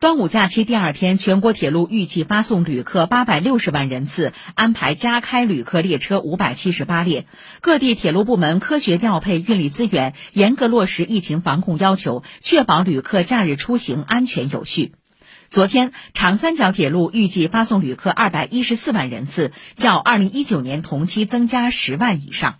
端午假期第二天全国铁路预计发送旅客八百六十万人次安排加开旅客列车五百七十八列。各地铁路部门科学调配运力资源严格落实疫情防控要求确保旅客假日出行安全有序。昨天长三角铁路预计发送旅客二百一十四万人次较二零一九年同期增加十万以上。